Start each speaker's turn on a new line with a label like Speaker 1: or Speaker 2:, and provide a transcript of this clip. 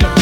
Speaker 1: freedom.